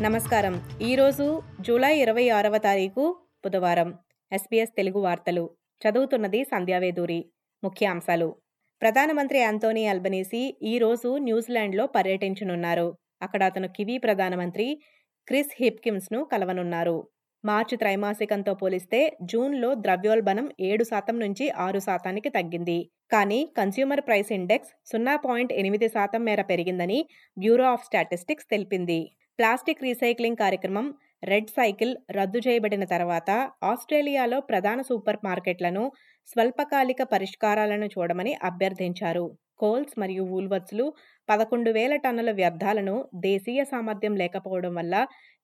నమస్కారం. ఈరోజు జూలై ఇరవై ఆరవ తారీఖు బుధవారం. ఎస్బీఎస్ తెలుగు వార్తలు. చదువుతున్నది సంధ్యావేదూరి ముఖ్యాంశాలు ప్రధానమంత్రి యాంతోనీ అల్బనీసీ ఈరోజు న్యూజిలాండ్లో పర్యటించనున్నారు. అక్కడ అతను కివీ ప్రధానమంత్రి క్రిస్ హిప్కిమ్స్ను కలవనున్నారు. మార్చి త్రైమాసికంతో పోలిస్తే జూన్లో ద్రవ్యోల్బణం ఏడు శాతం నుంచి ఆరు శాతానికి తగ్గింది. కానీ కన్స్యూమర్ ప్రైస్ ఇండెక్స్ సున్నా పాయింట్ ఎనిమిది శాతం మేర పెరిగిందని బ్యూరో ఆఫ్ స్టాటిస్టిక్స్ తెలిపింది. ప్లాస్టిక్ రీసైక్లింగ్ కార్యక్రమం రెడ్ సైకిల్ రద్దు చేయబడిన తర్వాత ఆస్ట్రేలియాలో ప్రధాన సూపర్ మార్కెట్లను స్వల్పకాలిక పరిష్కారాలను చూడమని అభ్యర్థించారు. కోల్స్ మరియు వూల్వర్త్స్లు పదకొండు వేల టన్నుల వ్యర్థాలను దేశీయ సామర్థ్యం లేకపోవడం వల్ల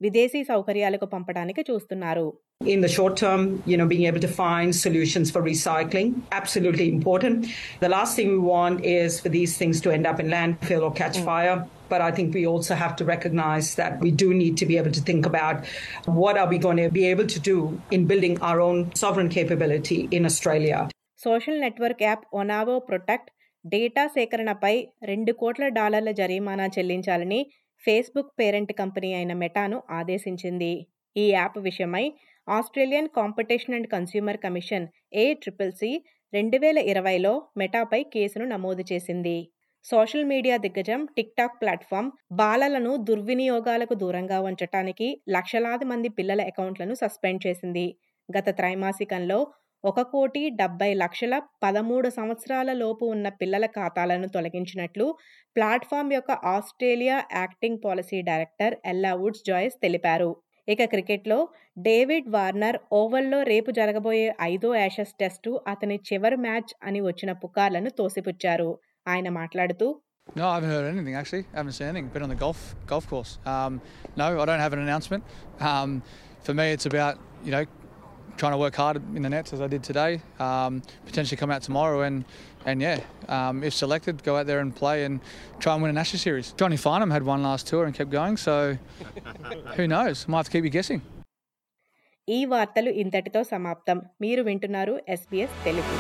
విదేశీ సౌకర్యాలకు పంపడానికి చూస్తున్నారు In the short term, you know, being able to find solutions for recycling, absolutely important. The last thing we want is for these things to end up in landfill or catch fire. But I think we also have to recognize that we do need to be able to think about what are we going to be able to do in building our own sovereign capability in Australia. Social network app Onavo Protect data సేకరణపై రెండు కోట్ల డాలర్ల జరిమానా చెల్లించాలని Facebook parent company అయిన మెటాను ఆదేశించింది. ఈ app విషయమై Australian Competition and Consumer Commission A triple C రెండు వేల ఇరవైలో మెటాపై కేసును నమోదు చేసింది. సోషల్ మీడియా దిగ్గజం టిక్టాక్ ప్లాట్ఫామ్ బాలలను దుర్వినియోగాలకు దూరంగా ఉంచటానికి లక్షలాది మంది పిల్లల అకౌంట్లను సస్పెండ్ చేసింది. గత త్రైమాసికంలో ఒక కోటి డెబ్బై లక్షల పదమూడు సంవత్సరాల లోపు ఉన్న పిల్లల ఖాతాలను తొలగించినట్లు ప్లాట్ఫామ్ యొక్క Australia acting policy director Ella Woods Joyce తెలిపారు ఇక క్రికెట్లో డేవిడ్ వార్నర్ ఓవల్లో రేపు జరగబోయే ఐదో యాషెస్ టెస్టు అతని చివరి మ్యాచ్ అని వచ్చిన పుకార్లను తోసిపుచ్చారు ఆయన మాట్లాడుతూ No, I haven't heard anything actually. I haven't seen anything. Been on the golf golf course. Um, no, I don't have an announcement. Um, for me, it's about you know trying to work hard in the nets as I did today. Um, potentially come out tomorrow and and yeah, um, if selected, go out there and play and try and win a national series. Johnny Farnham had one last tour and kept going, so who knows? Might have to keep you guessing. ఈ వార్తలు ఇంతటితో సమాప్తం మీరు వింటున్నారు SBS Telugu